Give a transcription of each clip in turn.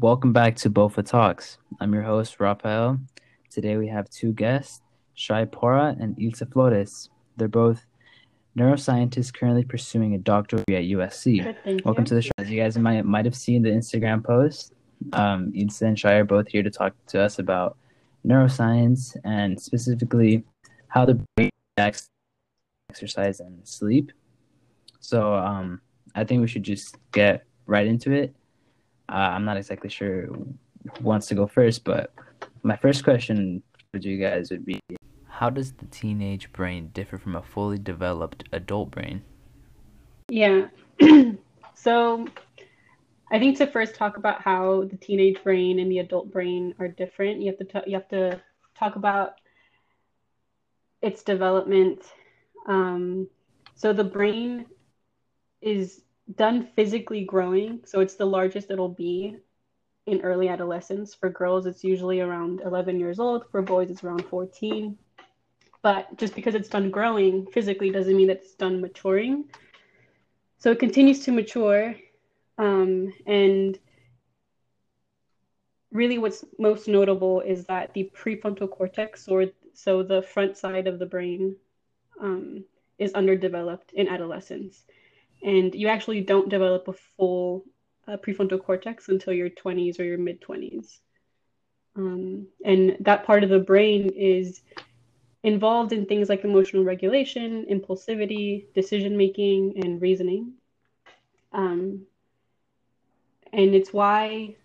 Welcome back to Bofa Talks. I'm your host, Rafael. Today we have two guests, Shai Pora and Ilse Flores. They're both neuroscientists currently pursuing a doctorate at USC. Good, Welcome you. to the show. As you guys might might have seen the Instagram post, um, Ilse and Shai are both here to talk to us about neuroscience and specifically how the brain reacts to exercise and sleep. So um, I think we should just get right into it. Uh, I'm not exactly sure who wants to go first, but my first question for you guys would be How does the teenage brain differ from a fully developed adult brain? Yeah. so I think to first talk about how the teenage brain and the adult brain are different, you have to ta- you have to talk about its development. Um, so the brain is done physically growing, so it's the largest it'll be in early adolescence. For girls, it's usually around 11 years old. For boys, it's around 14. But just because it's done growing physically doesn't mean that it's done maturing. So it continues to mature. Um, and really, what's most notable is that the prefrontal cortex, or so the front side of the brain, um, is underdeveloped in adolescence. And you actually don't develop a full uh, prefrontal cortex until your 20s or your mid 20s. Um, and that part of the brain is involved in things like emotional regulation, impulsivity, decision making, and reasoning. Um, and it's why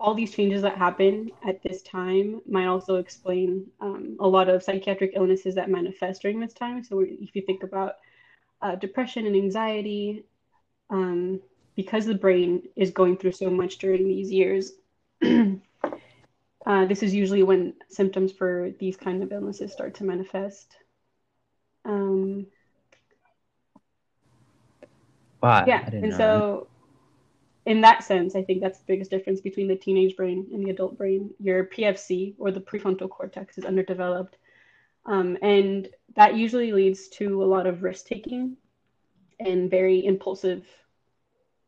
all these changes that happen at this time might also explain um, a lot of psychiatric illnesses that manifest during this time. So, if you think about uh, depression and anxiety, um, because the brain is going through so much during these years, uh, this is usually when symptoms for these kind of illnesses start to manifest. Um, Wow, yeah, and know so in that sense, I think that's the biggest difference between the teenage brain and the adult brain. Your PFC or the prefrontal cortex is underdeveloped. Um, and that usually leads to a lot of risk taking and very impulsive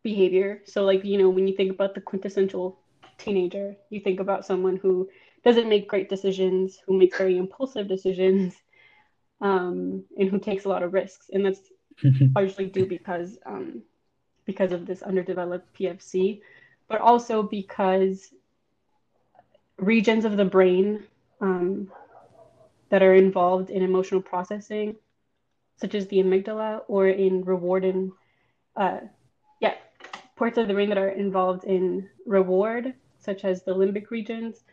behavior. So, like, you know, when you think about the quintessential teenager, you think about someone who doesn't make great decisions, who makes very impulsive decisions, um, and who takes a lot of risks. And that's largely due because um, because of this underdeveloped PFC, but also because regions of the brain um, that are involved in emotional processing, such as the amygdala, or in reward and uh, yeah, parts of the brain that are involved in reward, such as the limbic regions,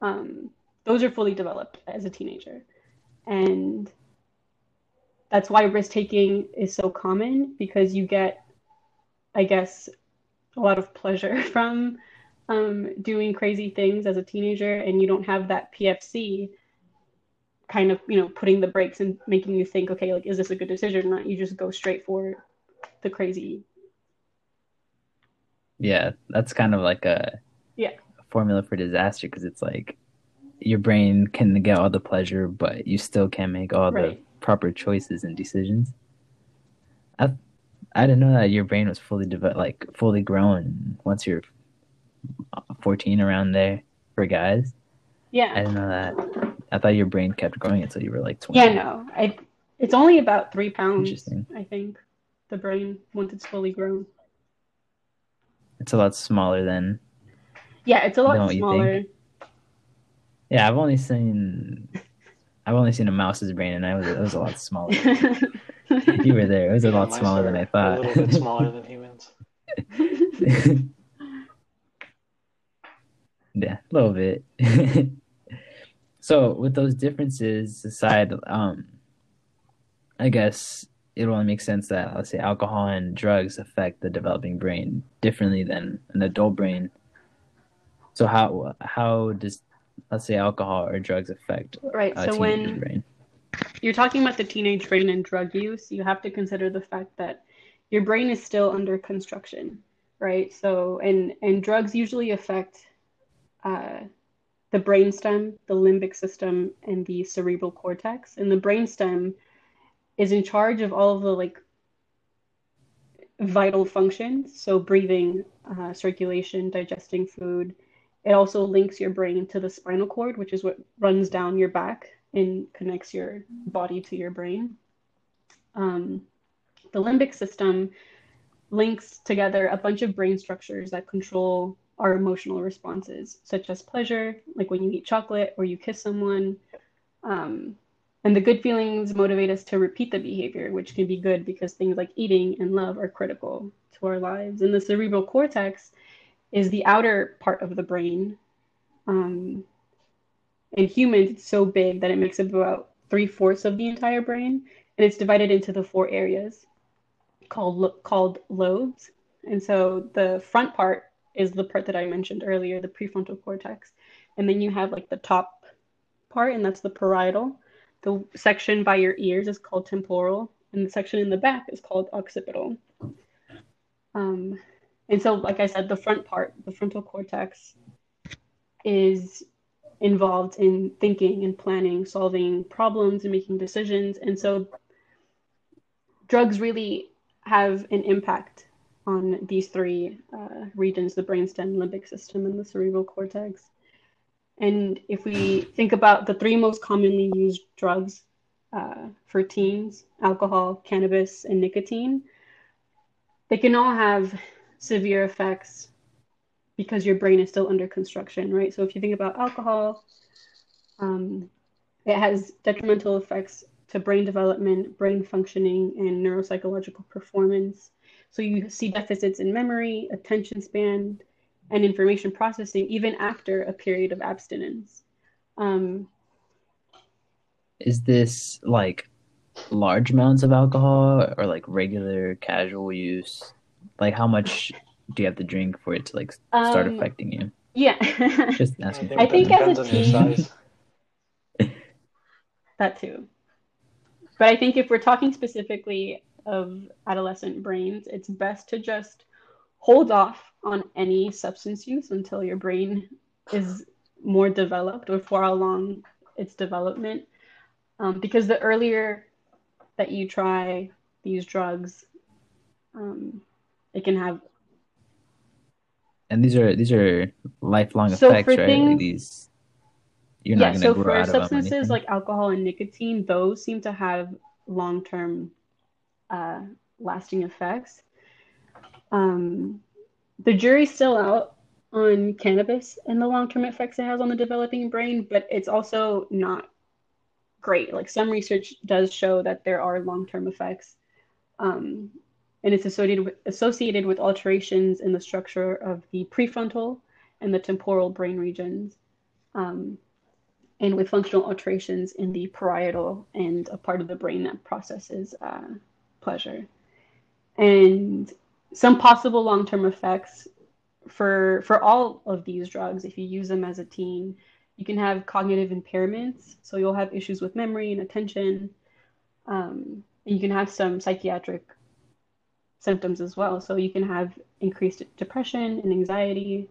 um, those are fully developed as a teenager, and that's why risk taking is so common because you get, I guess, a lot of pleasure from um, doing crazy things as a teenager, and you don't have that PFC kind of, you know, putting the brakes and making you think, okay, like, is this a good decision or not? You just go straight for the crazy. yeah, that's kind of like a Yeah. formula for disaster because it's like your brain can get all the pleasure, but you still can't make all the proper choices and decisions. I I didn't know that your brain was fully developed, like fully grown once you're 14 around there for guys. Yeah. I didn't know that. I thought your brain kept growing until you were like 20. Yeah, no. I, it's only about three pounds, Interesting. I think, the brain, once it's fully grown. It's a lot smaller than. Yeah, it's a lot smaller. Yeah, I've only seen. I've only seen a mouse's brain, and I was it was a lot smaller. If you were there. It was a Yeah, lot smaller than I thought. A little bit smaller than humans. yeah, a little bit. so, with those differences aside, um, I guess it only makes sense that let's say alcohol and drugs affect the developing brain differently than an adult brain. So, how how does let's say alcohol or drugs affect Right. a So when brain? you're talking about the teenage brain and drug use, you have to consider the fact that your brain is still under construction, right? So and and drugs usually affect uh, the brainstem, the limbic system, and the cerebral cortex. And the brainstem is in charge of all of the like vital functions, so breathing, uh, circulation, digesting food. It also links your brain to the spinal cord, which is what runs down your back and connects your body to your brain. Um, the limbic system links together a bunch of brain structures that control our emotional responses, such as pleasure, like when you eat chocolate or you kiss someone. Um, and the good feelings motivate us to repeat the behavior, which can be good because things like eating and love are critical to our lives. And the cerebral cortex is the outer part of the brain. Um, in humans, it's so big that it makes up about three fourths of the entire brain, and it's divided into the four areas called called lobes. And so the front part is the part that I mentioned earlier, the prefrontal cortex, and then you have like the top part, and that's the parietal. The section by your ears is called temporal, and the section in the back is called occipital. Um, and so, like I said, the front part, the frontal cortex, is involved in thinking and planning, solving problems, and making decisions. And so, drugs really have an impact on these three uh, regions the brainstem, limbic system, and the cerebral cortex. And if we think about the three most commonly used drugs uh, for teens alcohol, cannabis, and nicotine they can all have severe effects because your brain is still under construction, right? So if you think about alcohol, um, it has detrimental effects to brain development, brain functioning, and neuropsychological performance. So you see deficits in memory, attention span, and information processing even after a period of abstinence. Um, Is this like large amounts of alcohol or like regular casual use? Like how much do you have to drink for it to like start um, affecting you? yeah. Just asking. I think that as a depends on your teen- that too. But I think if we're talking specifically of adolescent brains, it's best to just hold off on any substance use until your brain is more developed or for how long its development. Um, because the earlier that you try these drugs, um, it can have And these are these are lifelong So effects, for right? Things- these you're not yeah, gonna so grow for out of them or substances like alcohol and nicotine, those seem to have long term uh, lasting effects. Um, the jury's still out on cannabis and the long term effects it has on the developing brain, but it's also not great. Like some research does show that there are long term effects. Um, and it's associated with, associated with alterations in the structure of the prefrontal and the temporal brain regions. Um, and with functional alterations in the parietal and a part of the brain that processes uh, pleasure. And some possible long-term effects for for all of these drugs, if you use them as a teen, you can have cognitive impairments. So you'll have issues with memory and attention. Um, and you can have some psychiatric symptoms as well. So you can have increased depression and anxiety.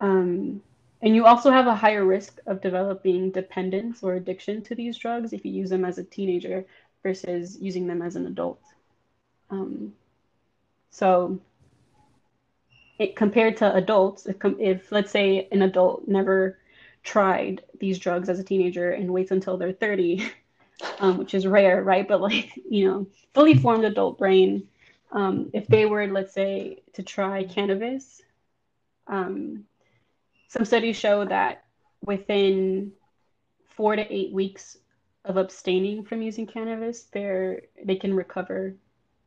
Um, and you also have a higher risk of developing dependence or addiction to these drugs if you use them as a teenager versus using them as an adult. Um, so, it, compared to adults, if, if let's say an adult never tried these drugs as a teenager and waits until they're 30, um, which is rare, right? But like, you know, fully formed adult brain, um, if they were, let's say, to try cannabis, um, some studies show that within four to eight weeks of abstaining from using cannabis, they're, they can recover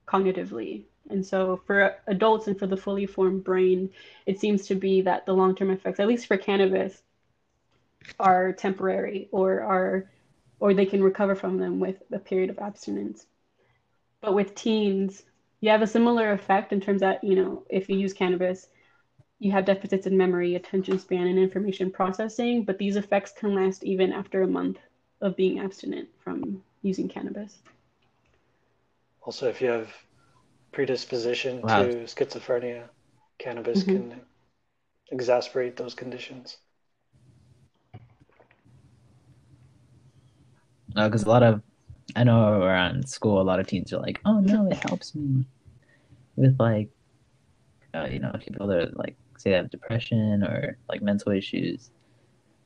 cognitively. And so for adults and for the fully formed brain, it seems to be that the long-term effects, at least for cannabis, are temporary or are or they can recover from them with a period of abstinence. But with teens, you have a similar effect in terms that, you know, if you use cannabis, you have deficits in memory, attention span, and information processing, but these effects can last even after a month of being abstinent from using cannabis. Also, if you have predisposition Wow. to schizophrenia, cannabis Mhm. can exacerbate those conditions. because a lot of I know around school, a lot of teens are like, "Oh no, it helps me with like, uh, you know, people that are, like say they have depression or like mental issues,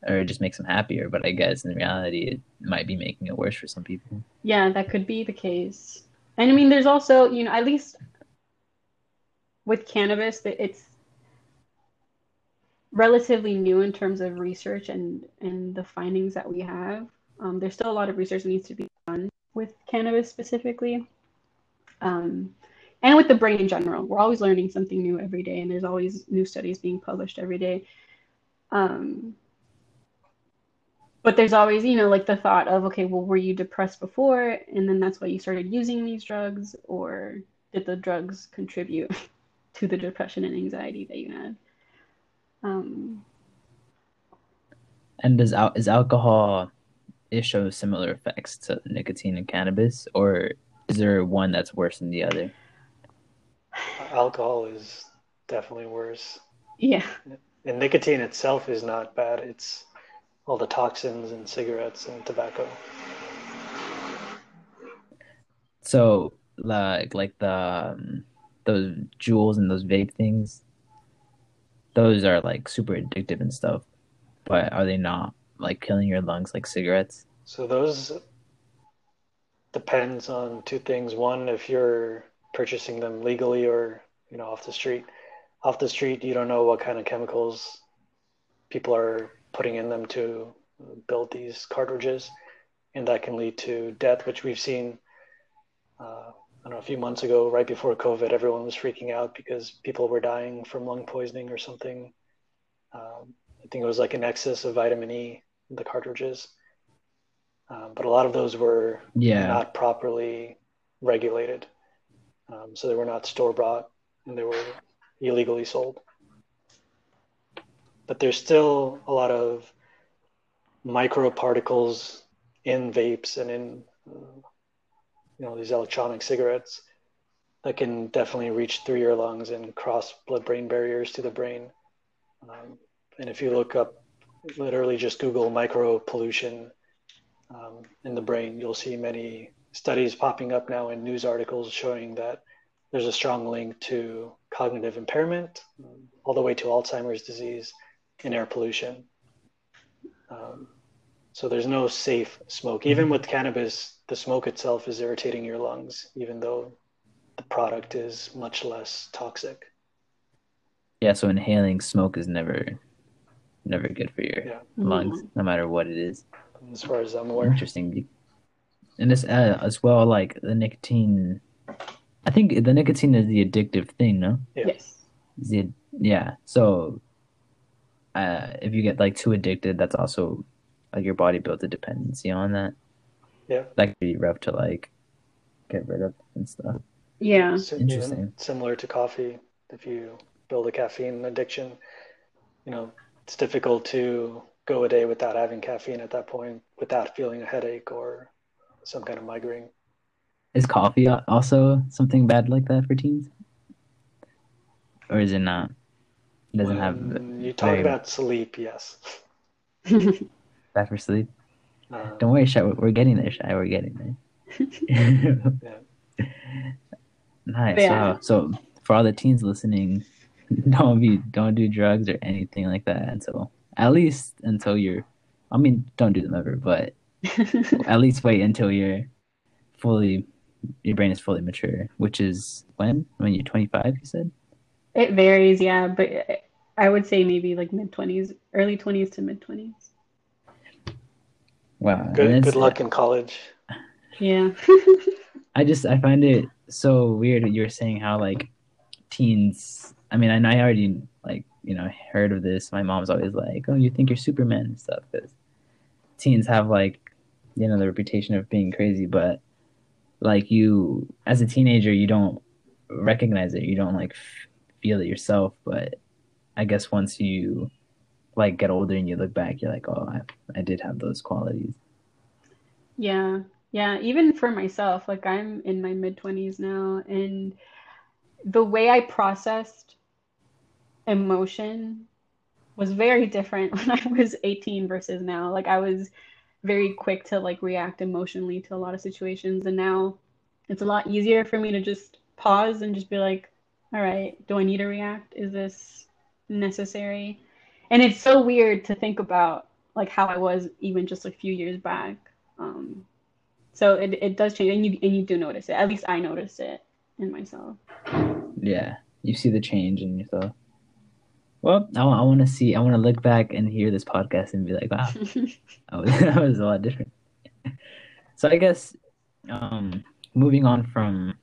or it just makes them happier." But I guess in reality, it might be making it worse for some people. Yeah, that could be the case. And I mean, there's also, you know, at least with cannabis, it's relatively new in terms of research and and the findings that we have. Um, there's still a lot of research that needs to be done with cannabis specifically, um, and with the brain in general. We're always learning something new every day, and there's always new studies being published every day. Um, but there's always, you know, like the thought of, okay, well, were you depressed before, and then that's why you started using these drugs, or did the drugs contribute to the depression and anxiety that you had? Um, And does al- is alcohol it shows similar effects to nicotine and cannabis, or is there one that's worse than the other? Alcohol is definitely worse. yeah, And nicotine itself is not bad. It's all the toxins in cigarettes and tobacco. So like like the um, those Juuls and those vape things, those are like super addictive and stuff, but are they not like killing your lungs like cigarettes? So those depends on two things. One, if you're purchasing them legally or, you know, off the street. Off the street, you don't know what kind of chemicals people are putting in them to build these cartridges, and that can lead to death, which we've seen. Uh, I don't know, a few months ago, right before COVID, everyone was freaking out because people were dying from lung poisoning or something. Um, I think it was like an excess of vitamin E in the cartridges. Um, but a lot of those were Yeah. not properly regulated. Um, so they were not store bought and they were illegally sold. But there's still a lot of microparticles in vapes and in you know these electronic cigarettes that can definitely reach through your lungs and cross blood-brain barriers to the brain. Um, and if you look up, literally just Google micro pollution um, in the brain, you'll see many studies popping up now in news articles showing that there's a strong link to cognitive impairment, um, all the way to Alzheimer's disease and air pollution. Um, so there's no safe smoke. Even with cannabis, the smoke itself is irritating your lungs, even though the product is much less toxic. Yeah, so inhaling smoke is never never good for your Yeah. lungs, no matter what it is. As far as I'm aware. Interesting. And this uh, as well, like the nicotine. I think the nicotine is the addictive thing, no? Yeah. yes. The yeah. So, uh, if you get like too addicted, that's also like your body builds a dependency on that. Yeah. That could be rough to like get rid of and stuff. Yeah. Si- Interesting. even Similar to coffee, if you build a caffeine addiction, you know, it's difficult to go a day without having caffeine at that point, without feeling a headache or some kind of migraine. Is coffee also something bad like that for teens? Or is it not? It doesn't have you talk very- about sleep, yes. bad for sleep. Uh, Don't worry, Shai. We're we're getting there, Shai. We're getting there. Nice. Yeah. Wow. So for all the teens listening, don't be don't do drugs or anything like that until at least until you're I mean, don't do them ever, but at least wait until you're fully your brain is fully mature, which is when? When you're 25, you said? It varies, yeah, but I would say maybe like mid 20s, early 20s to mid 20s. Wow. good, good luck in college. Yeah. I just I find it so weird that you're saying how like teens. I mean, I know I already like you know heard of this. My mom's always like, "Oh, you think you're Superman and stuff," because teens have like you know the reputation of being crazy, but like you as a teenager, you don't recognize it. You don't like f- feel it yourself. But I guess once you like get older and you look back, you're like, "Oh, I, I did have those qualities." Yeah. Yeah. Even for myself, like I'm in my mid 20s now, and the way I processed emotion was very different when I was 18 versus now. Like I was very quick to like react emotionally to a lot of situations. And now it's a lot easier for me to just pause and just be like, all right, do I need to react? Is this necessary? And it's so weird to think about like how I was even just a few years back. Um, so it, it does change and you and you do notice it. At least I notice it in myself. Yeah. You see the change in yourself. Well, I, I want to see, I want to look back and hear this podcast and be like, wow, that was, that was a lot different. so I guess um, moving on from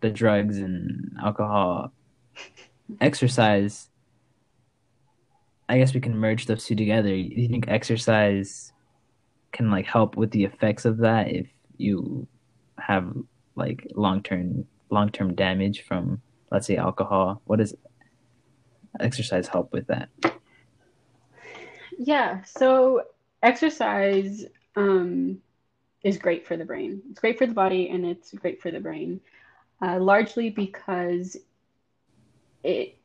the drugs and alcohol, exercise, I guess we can merge those two together. Do you think exercise can like help with the effects of that if you have like long term long term damage from let's say alcohol? What does exercise help with that? Yeah, so exercise um, is great for the brain. It's great for the body and it's great for the brain, uh, largely because it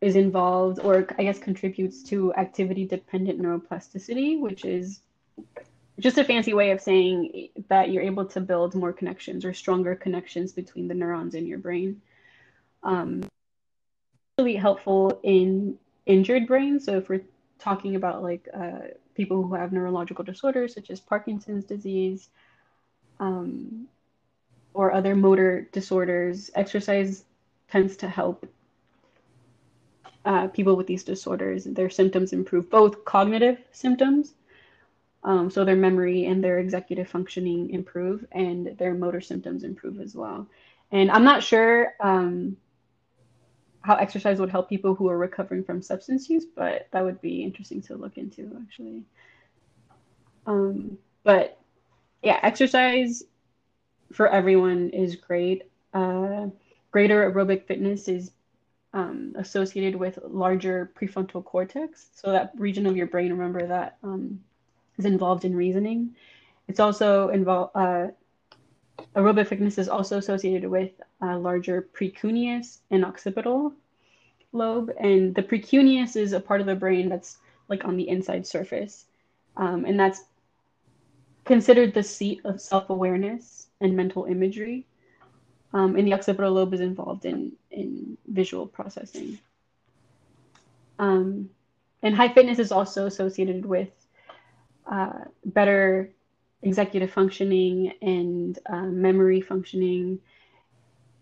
is involved or I guess contributes to activity dependent neuroplasticity, which is just a fancy way of saying that you're able to build more connections or stronger connections between the neurons in your brain. Um, really helpful in injured brains. So if we're talking about like uh, people who have neurological disorders such as Parkinson's disease um, or other motor disorders, exercise tends to help uh, people with these disorders. Their symptoms improve, both cognitive symptoms, um, so their memory and their executive functioning improve, and their motor symptoms improve as well. And I'm not sure. Um, how exercise would help people who are recovering from substance use, but that would be interesting to look into actually. Um, but yeah, exercise for everyone is great. Uh, greater aerobic fitness is um, associated with larger prefrontal cortex. So that region of your brain, remember that um, is involved in reasoning. It's also involved. Uh, aerobic fitness is also associated with uh, larger precuneus and occipital lobe, and the precuneus is a part of the brain that's like on the inside surface, um, and that's considered the seat of self-awareness and mental imagery. Um, and the occipital lobe is involved in in visual processing. Um, and high fitness is also associated with uh, better executive functioning and uh, memory functioning.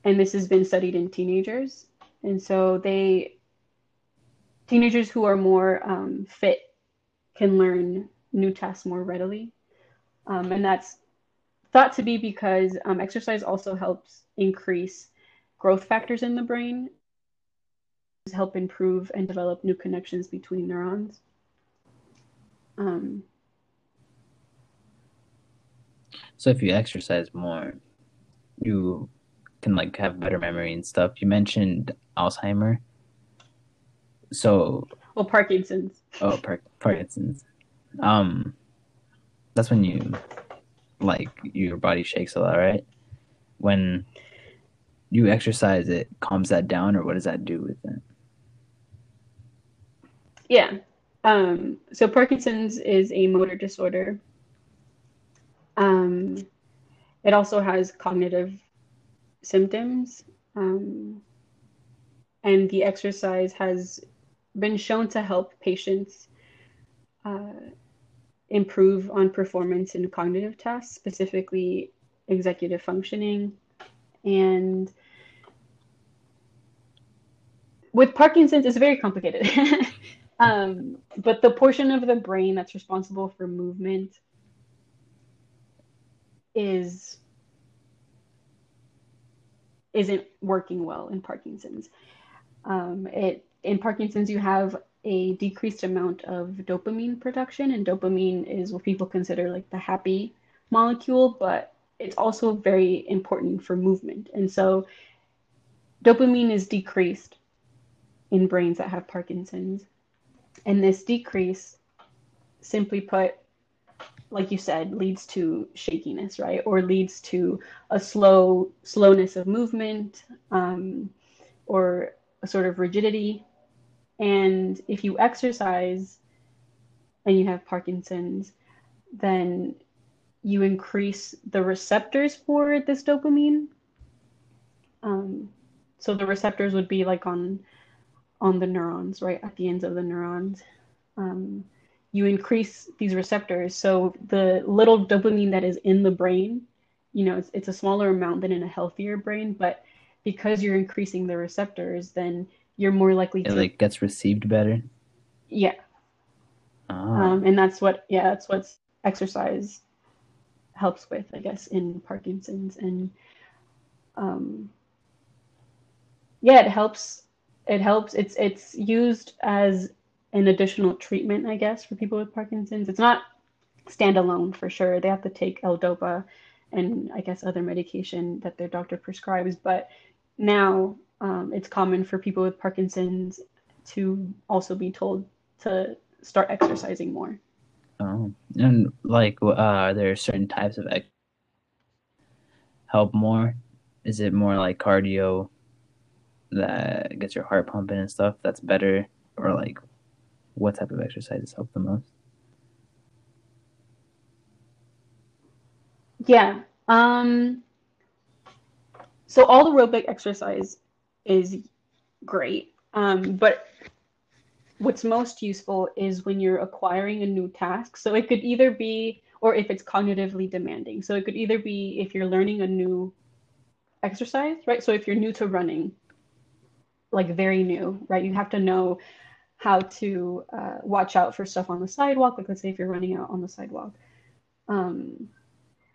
And this has been studied in teenagers. And so they, teenagers who are more um, fit can learn new tasks more readily. Um, and that's thought to be because um, exercise also helps increase growth factors in the brain, help improve and develop new connections between neurons. Um, So if you exercise more, you can like have better memory and stuff. You mentioned Alzheimer. So well, Parkinson's. Oh, Par- Parkinson's. Um, that's when you like your body shakes a lot, right? When you exercise, it calms that down, or what does that do with it? Yeah. Um, so Parkinson's is a motor disorder um, it also has cognitive symptoms. Um, and the exercise has been shown to help patients uh, improve on performance in cognitive tasks, specifically executive functioning. And with Parkinson's, it's very complicated. um, but the portion of the brain that's responsible for movement is isn't working well in Parkinson's. Um, it in Parkinson's you have a decreased amount of dopamine production, and dopamine is what people consider like the happy molecule, but it's also very important for movement. And so dopamine is decreased in brains that have Parkinson's. And this decrease, simply put, like you said, leads to shakiness, right? Or leads to a slow slowness of movement um, or a sort of rigidity. And if you exercise and you have Parkinson's, then you increase the receptors for this dopamine. Um, so the receptors would be like on on the neurons, right at the ends of the neurons. Um, you increase these receptors, so the little dopamine that is in the brain, you know, it's, it's a smaller amount than in a healthier brain, but because you're increasing the receptors, then you're more likely It to like gets received better. yeah. Oh, um, and that's what yeah that's what exercise helps with i guess in parkinson's. And um, yeah it helps it helps it's it's used as an additional treatment i guess for people with parkinson's. It's not standalone for sure. They have to take l-dopa and i guess other medication that their doctor prescribes. But now um, it's common for people with parkinson's to also be told to start exercising more oh. And like, uh, are there certain types of ex- help more? Is it more like cardio that gets your heart pumping and stuff that's better, or like what type of exercises help the most? Yeah. Um, so all aerobic exercise is great. Um, but what's most useful is when you're acquiring a new task. So it could either be, or if it's cognitively demanding. So it could either be if you're learning a new exercise, right? So if you're new to running, like very new, right? You have to know how to uh, watch out for stuff on the sidewalk. Like let's say if you're running out on the sidewalk. Um,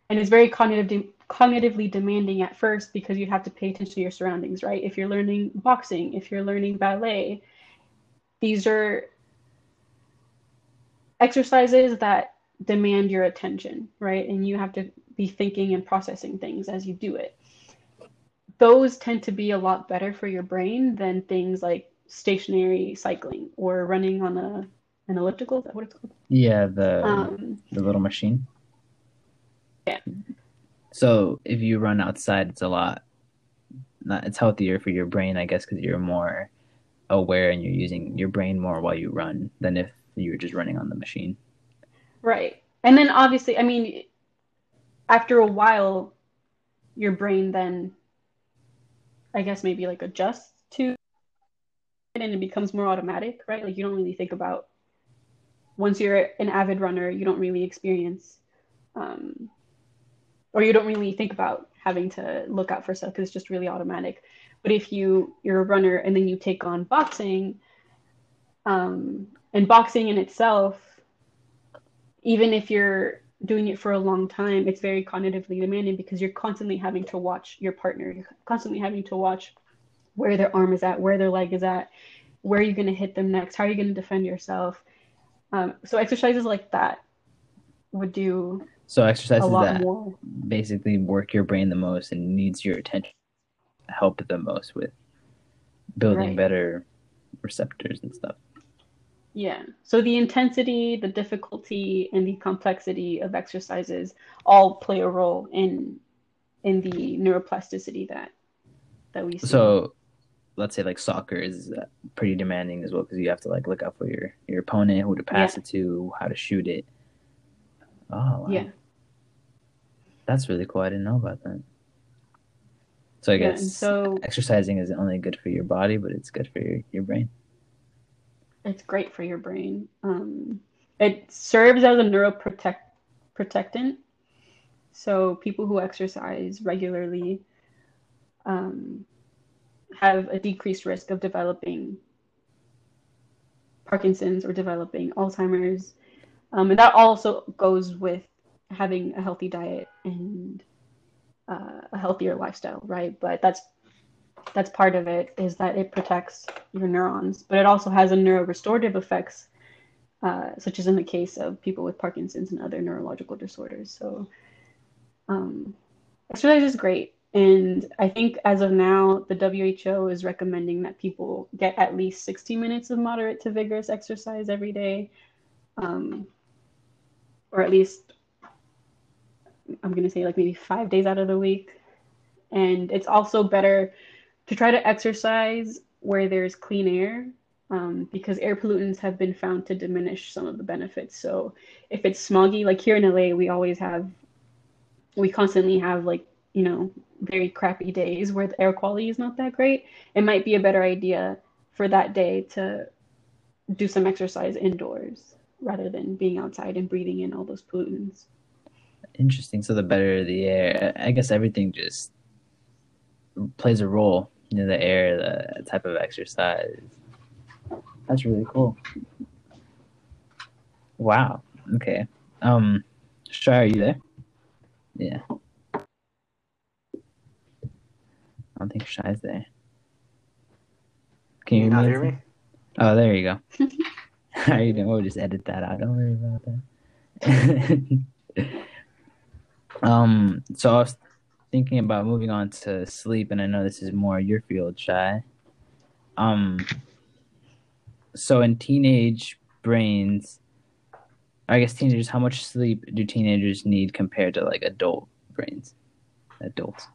and it's very cognitive de- cognitively demanding at first because you have to pay attention to your surroundings, right? If you're learning boxing, if you're learning ballet, these are exercises that demand your attention, right? And you have to be thinking and processing things as you do it. Those tend to be a lot better for your brain than things like stationary cycling or running on a an elliptical. Is that what it's called? Yeah, the Um, the little machine. Yeah. So if you run outside, it's a lot. Not, it's healthier for your brain, I guess, because you're more aware and you're using your brain more while you run than if you were just running on the machine. Right. And then obviously, I mean, after a while, your brain then, I guess, maybe like adjusts to it and it becomes more automatic, right? Like you don't really think about, once you're an avid runner, you don't really experience, um, or you don't really think about having to look out for stuff because it's just really automatic. But if you you're a runner and then you take on boxing, um, and boxing in itself, even if you're doing it for a long time, it's very cognitively demanding because you're constantly having to watch your partner. You're constantly having to watch where their arm is at, where their leg is at, where are you going to hit them next, how are you going to defend yourself. Um, so exercises like that would do So exercises that more. basically work your brain the most and needs your attention help the most with building Right. better receptors and stuff. Yeah. So the intensity, the difficulty, and the complexity of exercises all play a role in in the neuroplasticity that that we see. So let's say like soccer is uh, pretty demanding as well because you have to like look out for your your opponent, who to pass it to, how to shoot it. Oh, wow. yeah. That's really cool. I didn't know about that. So I Yeah, guess so- exercising isn't only good for your body, but it's good for your, your brain. It's great for your brain. Um, it serves as a neuroprotect protectant. So people who exercise regularly um, have a decreased risk of developing Parkinson's or developing Alzheimer's. Um, and that also goes with having a healthy diet and uh, a healthier lifestyle, right? But that's that's part of it is that it protects your neurons, but it also has a neurorestorative effects, uh, such as in the case of people with Parkinson's and other neurological disorders. So, um, exercise is great, and I think as of now, the WHO is recommending that people get at least 60 minutes of moderate to vigorous exercise every day, um, or at least I'm going to say like maybe five days out of the week. And it's also better to try to exercise where there's clean air um, because air pollutants have been found to diminish some of the benefits. So if it's smoggy, like here in LA, we always have we constantly have like you know very crappy days where the air quality is not that great, it might be a better idea for that day to do some exercise indoors rather than being outside and breathing in all those pollutants. Interesting. So the better the air, I guess everything just plays a role. You know, the air, the type of exercise. That's really cool. Wow. Okay. Um, Shai, are you there? Yeah. I don't think Shai's there. Can you Not hear hear me? me? Oh, there you go. You doing? We'll just edit that out. Don't worry about that. um, so I was thinking about moving on to sleep, and I know this is more your field, Shai. Um, so in teenage brains, I guess teenagers, how much sleep do teenagers need compared to like adult brains? Adults.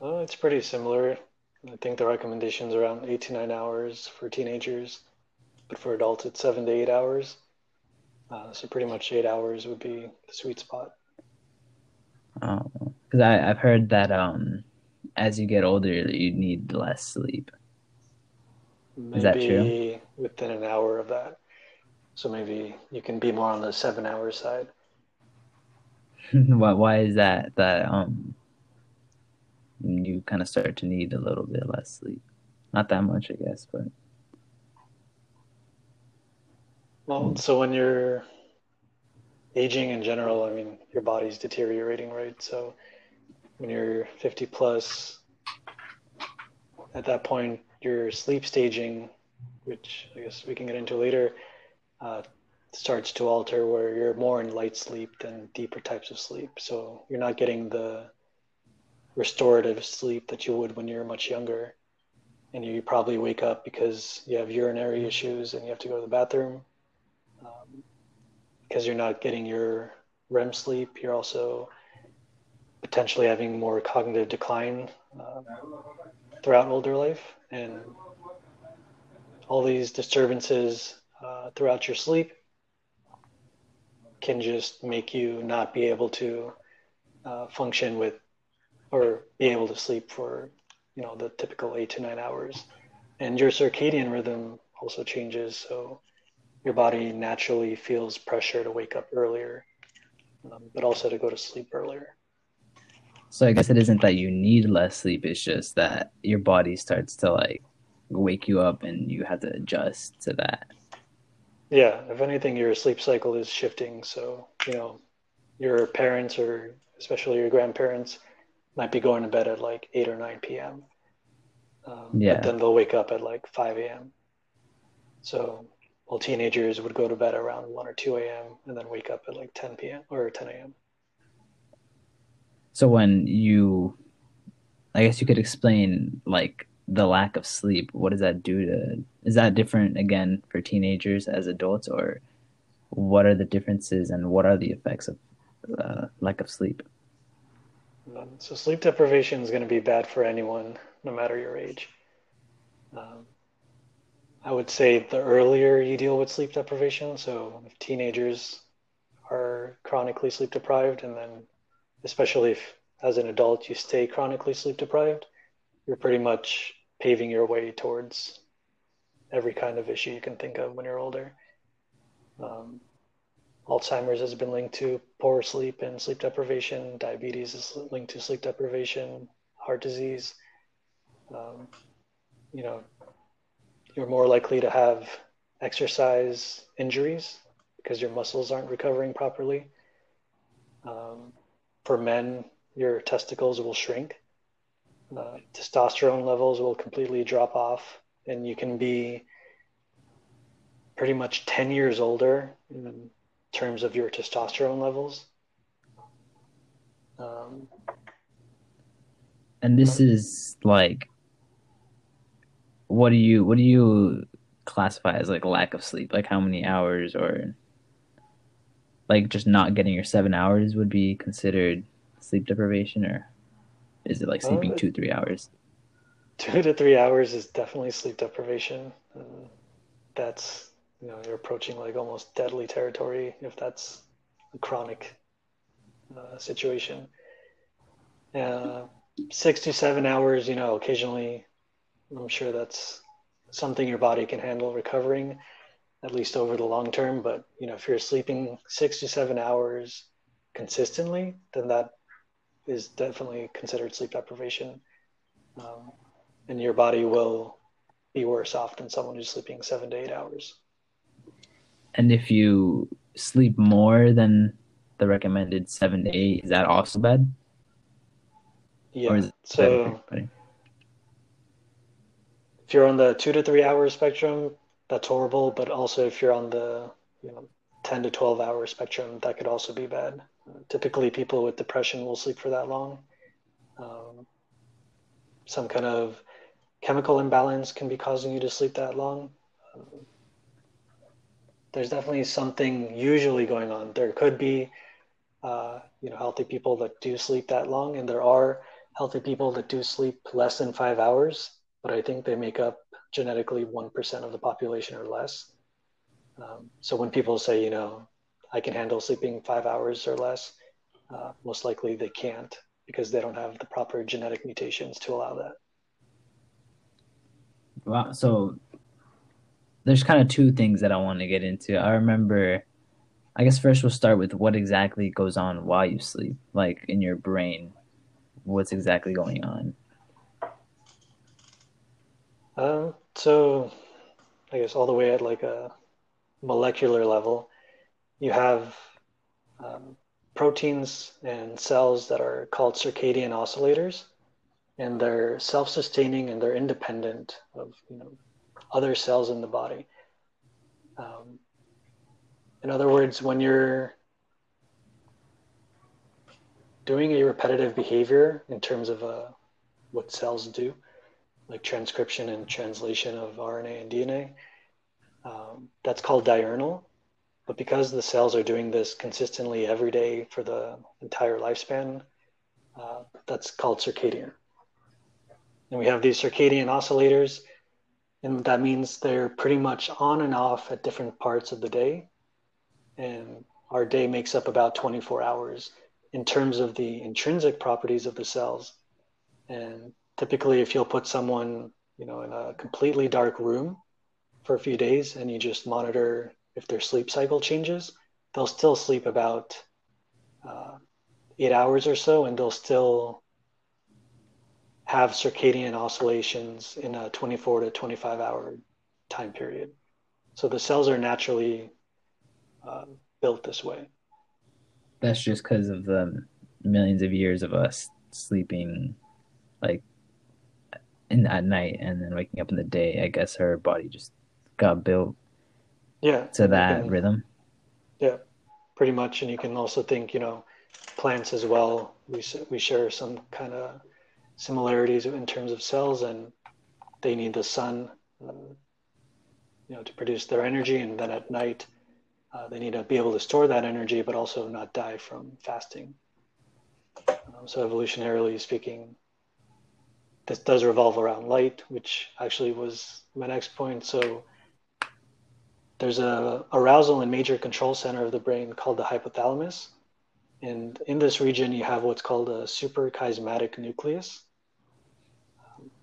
Uh, it's pretty similar. I think the recommendation's around eight to nine hours for teenagers, but for adults, it's seven to eight hours. Uh, so pretty much eight hours would be the sweet spot. Because I I've heard that um, as you get older, you need less sleep. Is that true? Within an hour of that. So maybe you can be more on the seven hour side. why why is that that um you kind of start to need a little bit less sleep? Not that much, I guess, but Well, so when you're aging in general, I mean, your body's deteriorating, right? So when you're 50 plus, at that point, your sleep staging, which I guess we can get into later, uh, starts to alter where you're more in light sleep than deeper types of sleep. So you're not getting the restorative sleep that you would when you're much younger. And you probably wake up because you have urinary issues and you have to go to the bathroom um, because you're not getting your REM sleep. You're also potentially having more cognitive decline um, throughout older life, and all these disturbances uh, throughout your sleep can just make you not be able to uh, function with or be able to sleep for you know the typical eight to nine hours and your circadian rhythm also changes so your body naturally feels pressure to wake up earlier, um, but also to go to sleep earlier. so I guess it isn't that you need less sleep, it's just that your body starts to like wake you up and you have to adjust to that. Yeah, if anything, your sleep cycle is shifting. So, you know, your parents or especially your grandparents might be going to bed at like 8 or 9 p.m. Um, Yeah. But then they'll wake up at like 5 a.m. So, well, teenagers would go to bed around 1 or 2 a.m. and then wake up at like 10 p.m. or 10 a.m. So when you I guess you could explain like the lack of sleep, what does that do to is that different again for teenagers as adults or what are the differences and what are the effects of uh, lack of sleep? So sleep deprivation is going to be bad for anyone, no matter your age. Um, I would say the earlier you deal with sleep deprivation, so if teenagers are chronically sleep deprived, and then especially if as an adult you stay chronically sleep deprived, you're pretty much paving your way towards every kind of issue you can think of when you're older. Um, Alzheimer's has been linked to poor sleep and sleep deprivation. Diabetes is linked to sleep deprivation, heart disease. Um, you know, you're more likely to have exercise injuries because your muscles aren't recovering properly. Um, for men, your testicles will shrink. Uh, testosterone levels will completely drop off, and you can be pretty much 10 years older in terms of your testosterone levels. Um, And this is like what do you what do you classify as like lack of sleep? Like how many hours or like just not getting your 7 hours would be considered sleep deprivation or is it like sleeping Uh, 2 3 hours? two to three hours is definitely sleep deprivation. And that's, you know, you're approaching like almost deadly territory if that's a chronic uh, situation. Uh, six to seven hours, you know, occasionally, I'm sure that's something your body can handle recovering, at least over the long term. But you know, if you're sleeping six to seven hours consistently, then that is definitely considered sleep deprivation, um, and your body will be worse off than someone who's sleeping seven to eight hours. And if you sleep more than the recommended seven to eight, is that also bad? Yeah. so if you're on the two to three hour spectrum, that's horrible. But also if you're on the you know 10 to 12 hour spectrum, that could also be bad. Typically, people with depression will sleep for that long. Um, some kind of chemical imbalance can be causing you to sleep that long. Um, there's definitely something usually going on. There could be, uh, you know, healthy people that do sleep that long, and there are healthy people that do sleep less than five hours, but I think they make up genetically 1% of the population or less. Um, so when people say, you know, I can handle sleeping five hours or less, uh, most likely they can't because they don't have the proper genetic mutations to allow that. Wow. So there's kind of two things that I want to get into. I remember, I guess first we'll start with what exactly goes on while you sleep, like in your brain what's exactly going on? Um, so, I guess all the way at like a molecular level, you have um, proteins and cells that are called circadian oscillators, and they're self-sustaining and they're independent of you know other cells in the body. Um, in other words, when you're doing a repetitive behavior in terms of uh, what cells do, like transcription and translation of RNA and DNA, um, that's called diurnal. But because the cells are doing this consistently every day for the entire lifespan, uh, that's called circadian. And we have these circadian oscillators, and that means they're pretty much on and off at different parts of the day. And our day makes up about 24 hours in terms of the intrinsic properties of the cells. And typically, if you'll put someone, you know, in a completely dark room for a few days and you just monitor if their sleep cycle changes, they'll still sleep about uh, eight hours or so, and they'll still have circadian oscillations in a 24 to 25 hour time period. So the cells are naturally uh, built this way that's just because of the millions of years of us sleeping like in at night and then waking up in the day. I guess her body just got built yeah to that can, rhythm. Yeah, pretty much. And you can also think, you know, plants as well. We we share some kind of similarities in terms of cells, and they need the sun, uh, you know, to produce their energy, and then at night uh, they need to be able to store that energy, but also not die from fasting. Um, so, evolutionarily speaking, this does revolve around light, which actually was my next point. So, there's a arousal and major control center of the brain called the hypothalamus, and in this region you have what's called a suprachiasmatic nucleus,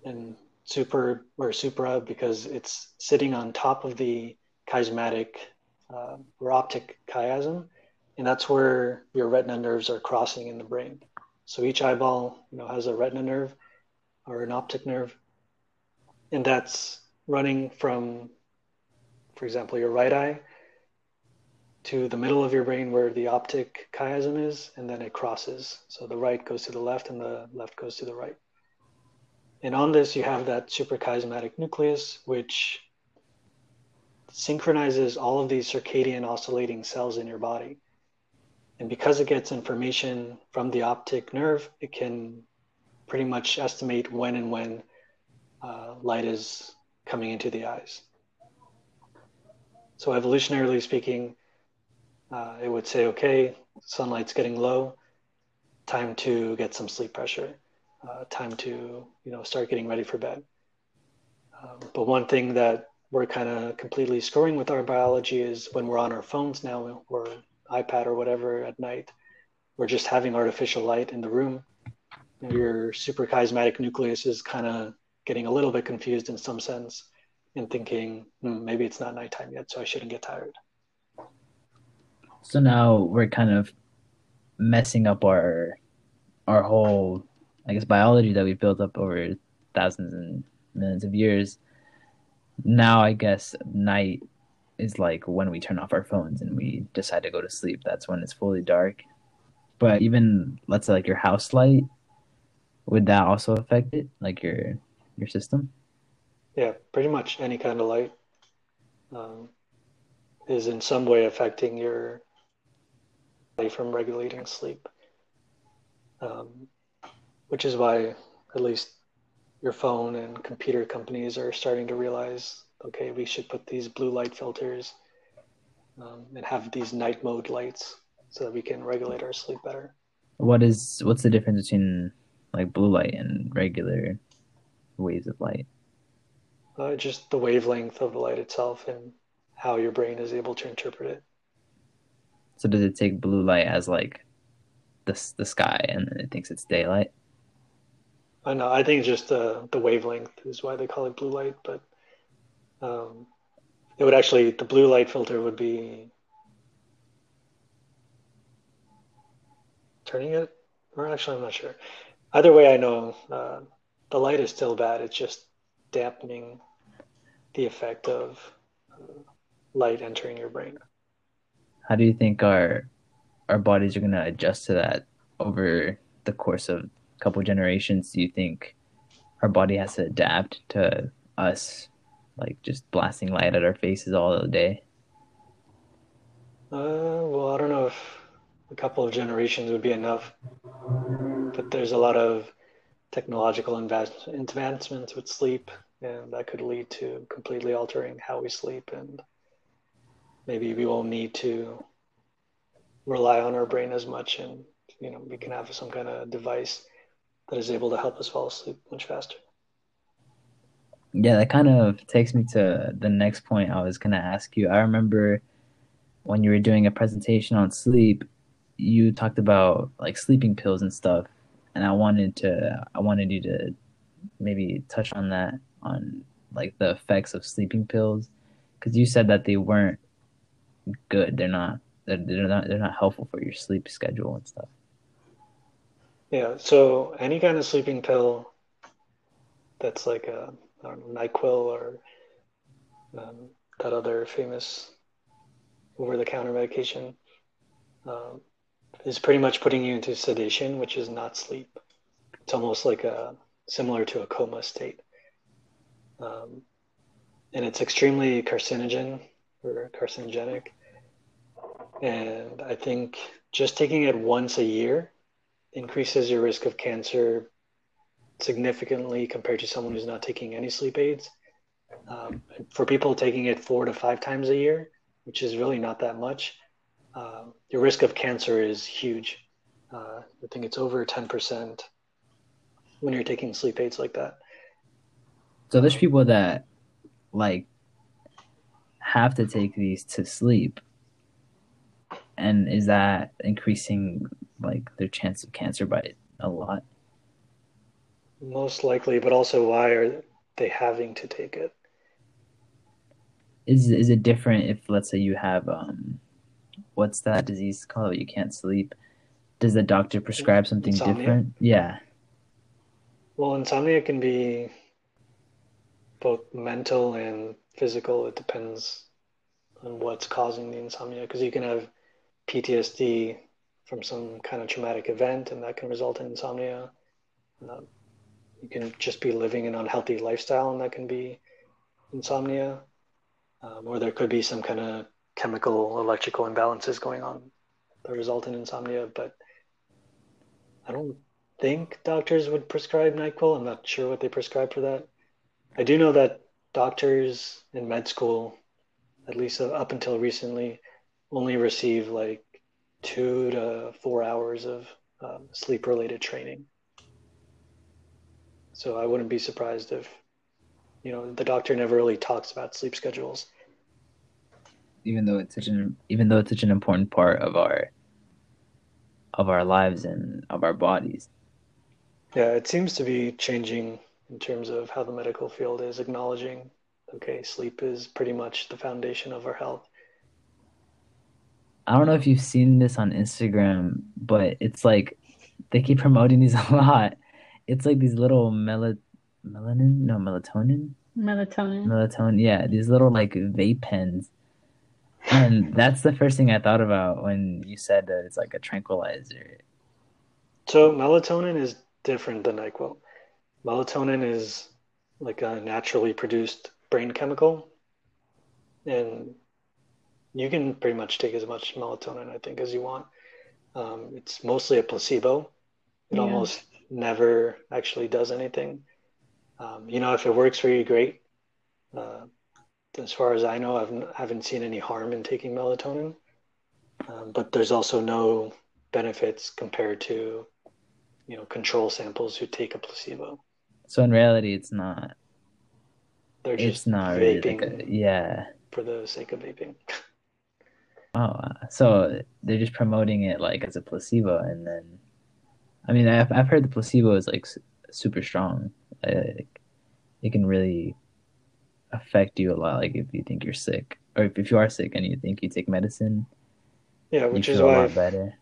and super or supra because it's sitting on top of the chiasmatic uh, or optic chiasm, and that's where your retina nerves are crossing in the brain. So each eyeball, you know, has a retina nerve or an optic nerve, and that's running from, for example, your right eye to the middle of your brain where the optic chiasm is, and then it crosses. So the right goes to the left, and the left goes to the right. And on this, you have that suprachiasmatic nucleus, which synchronizes all of these circadian oscillating cells in your body. And because it gets information from the optic nerve, it can pretty much estimate when and when uh, light is coming into the eyes. So, evolutionarily speaking, uh, it would say, okay, sunlight's getting low, time to get some sleep pressure, uh, time to you know start getting ready for bed. Um, but one thing that we're kind of completely screwing with our biology is when we're on our phones now or iPad or whatever at night, we're just having artificial light in the room, your suprachiasmatic nucleus is kind of getting a little bit confused in some sense and thinking hmm, maybe it's not nighttime yet, so I shouldn't get tired. So now we're kind of messing up our our whole, I guess, biology that we've built up over thousands and millions of years. Now, I guess night is like when we turn off our phones and we decide to go to sleep. That's when it's fully dark. But even let's say like your house light, would that also affect it, like your your system? Yeah, pretty much any kind of light um, is in some way affecting your body from regulating sleep. Um, which is why at least your phone and computer companies are starting to realize okay, we should put these blue light filters um, and have these night mode lights so that we can regulate our sleep better. What is what's the difference between like blue light and regular waves of light? Uh, just the wavelength of the light itself and how your brain is able to interpret it. So does it take blue light as like the the sky and then it thinks it's daylight? I know. I think just the the wavelength is why they call it blue light, but um, it would actually the blue light filter would be turning it, or actually I'm not sure. Either way, I know uh, the light is still bad. It's just dampening the effect of uh, light entering your brain. How do you think our our bodies are going to adjust to that over the course of a couple generations? Do you think our body has to adapt to us like just blasting light at our faces all the day? Uh, well, I don't know if a couple of generations would be enough, but there's a lot of technological invest- advancements with sleep, and that could lead to completely altering how we sleep, and maybe we won't need to rely on our brain as much, and you know we can have some kind of device that is able to help us fall asleep much faster. Yeah, that kind of takes me to the next point I was going to ask you. I remember when you were doing a presentation on sleep, you talked about like sleeping pills and stuff, and I wanted to I wanted you to maybe touch on that on like the effects of sleeping pills because you said that they weren't good. They're not they're, they're not they're not helpful for your sleep schedule and stuff. Yeah, so any kind of sleeping pill that's like a I don't know, NyQuil or um, that other famous over-the-counter medication um, is pretty much putting you into sedation, which is not sleep. It's almost like a similar to a coma state, um, and it's extremely carcinogen or carcinogenic. And I think just taking it once a year increases your risk of cancer significantly compared to someone who's not taking any sleep aids. Um, for people taking it four to five times a year, which is really not that much, uh, your risk of cancer is huge. Uh, I think it's over 10% when you're taking sleep aids like that. So there's people that like have to take these to sleep. And is that increasing like their chance of cancer by a lot? Most likely, but also why are they having to take it? Is is it different if let's say you have um what's that disease called you can't sleep? Does the doctor prescribe something insomnia? different? Yeah. Well, insomnia can be both mental and physical. It depends on what's causing the insomnia because you can have PTSD from some kind of traumatic event and that can result in insomnia. Uh, you can just be living an unhealthy lifestyle and that can be insomnia um, or there could be some kind of chemical electrical imbalances going on that result in insomnia but i don't think doctors would prescribe nyquil. I'm not sure what they prescribe for that. I do know that doctors in med school at least up until recently only receive like two to four hours of um, sleep related training. So I wouldn't be surprised if, you know, the doctor never really talks about sleep schedules. Even though it's such an even though it's such an important part of our of our lives and of our bodies. Yeah, it seems to be changing in terms of how the medical field is acknowledging okay, sleep is pretty much the foundation of our health. I don't know if you've seen this on Instagram, but it's like they keep promoting these a lot. It's like these little mel melanin, no melatonin, Melatonin. melatonin. Yeah, these little like vape pens, and that's the first thing I thought about when you said that it's like a tranquilizer. So melatonin is different than NyQuil. Melatonin is like a naturally produced brain chemical, and you can pretty much take as much melatonin, I think, as you want. Um, it's mostly a placebo. It Yeah. almost never actually does anything. Um, you know, if it works for you, great. Uh, as far as I know, I've, n- haven't seen any harm in taking melatonin. Um, but there's also no benefits compared to, you know, control samples who take a placebo. So in reality, it's not. They're just not really vaping like a yeah. for the sake of vaping. Oh, so they're just promoting it like as a placebo, and then, I mean, I've I've heard the placebo is like super strong. Like, it can really affect you a lot. Like if you think you're sick, or if, if you are sick and you think you take medicine, Yeah, you which is feel a why lot if, better.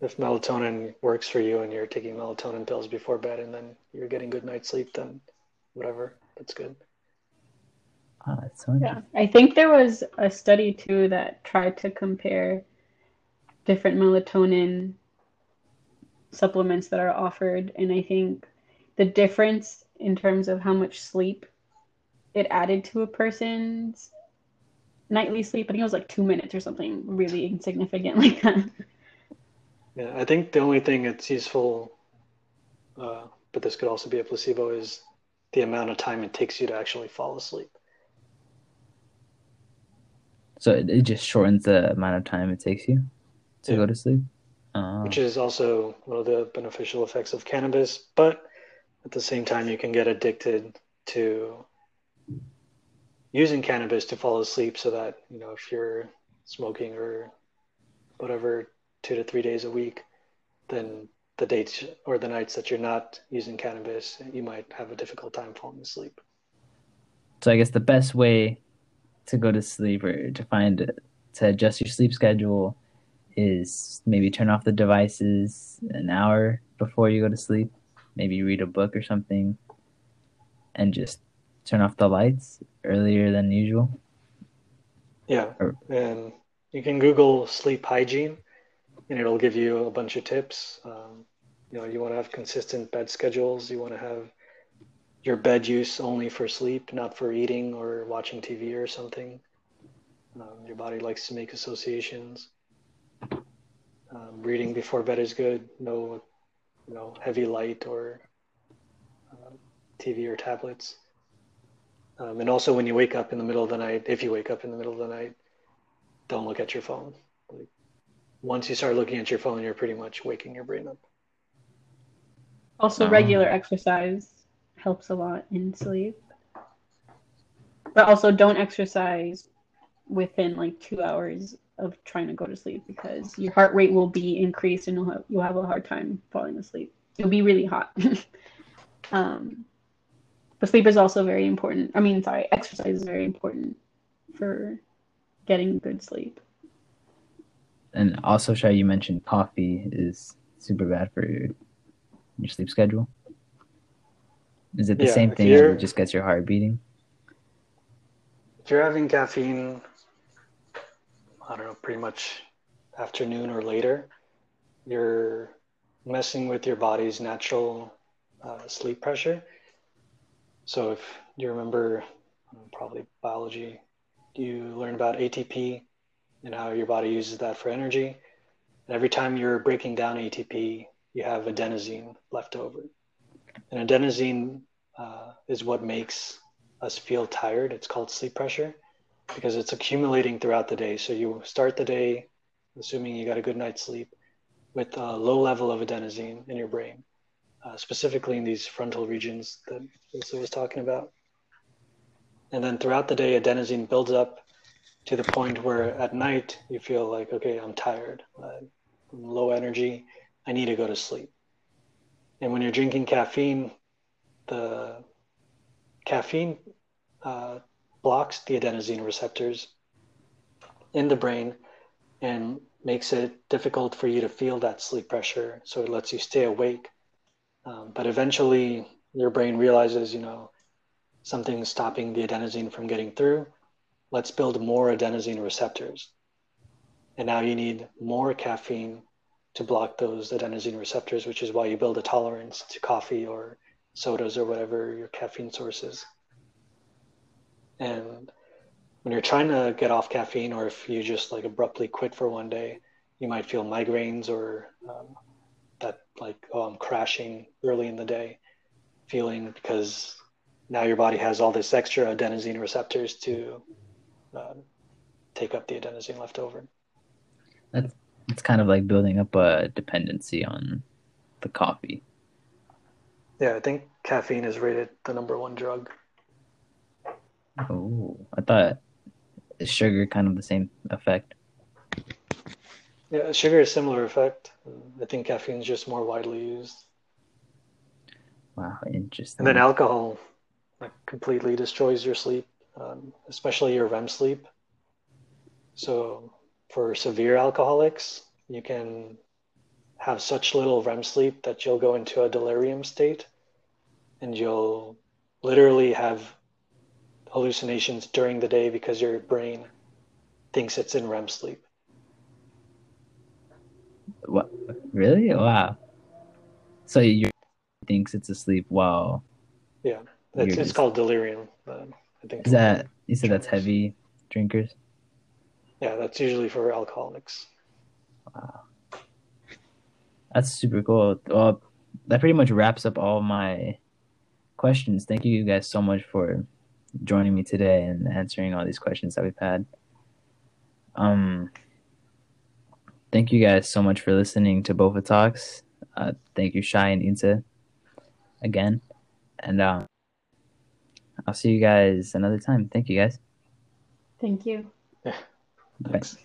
if melatonin works for you and you're taking melatonin pills before bed and then you're getting good night's sleep, then whatever, that's good. Ah, that's so Yeah, I think there was a study too that tried to compare different melatonin supplements that are offered, and I think the difference in terms of how much sleep it added to a person's nightly sleep, I think it was like two minutes or something really insignificant like that. Yeah, I think the only thing that's useful, uh, but this could also be a placebo, is the amount of time it takes you to actually fall asleep. So it, it just shortens the amount of time it takes you to Yeah. go to sleep. Oh, which is also one of the beneficial effects of cannabis. But at the same time, you can get addicted to using cannabis to fall asleep so that, you know, if you're smoking or whatever two to three days a week, then the dates or the nights that you're not using cannabis, you might have a difficult time falling asleep. so I guess the best way to go to sleep or to find to adjust your sleep schedule is maybe turn off the devices an hour before you go to sleep. Maybe read a book or something, and just turn off the lights earlier than usual. Yeah, Or- and you can Google sleep hygiene, and it'll give you a bunch of tips. Um, you know, you want to have consistent bed schedules. You want to have your bed use only for sleep, not for eating or watching TV or something. Um, your body likes to make associations. Um, reading before bed is good. No, you know, heavy light or uh, TV or tablets. Um, and also, when you wake up in the middle of the night, if you wake up in the middle of the night, don't look at your phone. Like, once you start looking at your phone, you're pretty much waking your brain up. Also, Oh. regular exercise helps a lot in sleep. But also, don't exercise within like two hours of trying to go to sleep because your heart rate will be increased and you'll have, you'll have a hard time falling asleep. You'll be really hot. um, but sleep is also very important. I mean, sorry, exercise is very important for getting good sleep. And also, Shai, you mentioned coffee is super bad for your, your sleep schedule. Is it the Yeah, same thing as it just gets your heart beating? If you're having caffeine, I don't know, pretty much afternoon or later, you're messing with your body's natural uh, sleep pressure. So if you remember, um, probably biology, you learn about ATP and how your body uses that for energy. And every time you're breaking down ATP, you have adenosine left over. And adenosine uh, is what makes us feel tired. It's called sleep pressure because it's accumulating throughout the day. So you start the day assuming you got a good night's sleep with a low level of adenosine in your brain, uh, specifically in these frontal regions that Lisa was talking about. And then throughout the day, adenosine builds up to the point where at night you feel like, okay, I'm tired. I'm low energy. I need to go to sleep. And when you're drinking caffeine, the caffeine uh, blocks the adenosine receptors in the brain and makes it difficult for you to feel that sleep pressure. So it lets you stay awake. Um, but eventually, your brain realizes, you know, something's stopping the adenosine from getting through. Let's build more adenosine receptors. And now you need more caffeine to block those adenosine receptors, which is why you build a tolerance to coffee or sodas or whatever your caffeine source is. And when you're trying to get off caffeine, or if you just like abruptly quit for one day, you might feel migraines or um, that like, oh, I'm crashing early in the day feeling because now your body has all this extra adenosine receptors to um, take up the adenosine left over. That's it's kind of like building up a dependency on the coffee. Yeah, I think caffeine is rated the number one drug. Oh, I thought sugar kind of the same effect. Yeah, sugar is similar effect. I think caffeine is just more widely used. Wow, interesting. And then alcohol like completely destroys your sleep, um, especially your REM sleep. So for severe alcoholics, you can have such little REM sleep that you'll go into a delirium state and you'll literally have hallucinations during the day because your brain thinks it's in REM sleep. What? Really? Wow. So you thinks it's asleep while. Yeah, it's, it's called delirium. I think. Is that you said that's heavy drinkers? Yeah, that's usually for alcoholics. Wow. That's super cool. Well, that pretty much wraps up all my questions. Thank you guys so much for joining me today and answering all these questions that we've had. Um, thank you guys so much for listening to Bofa Talks. Uh, thank you, Shai and Insa, again. And um, I'll see you guys another time. Thank you, guys. Thank you. Yeah. Thanks. Bye.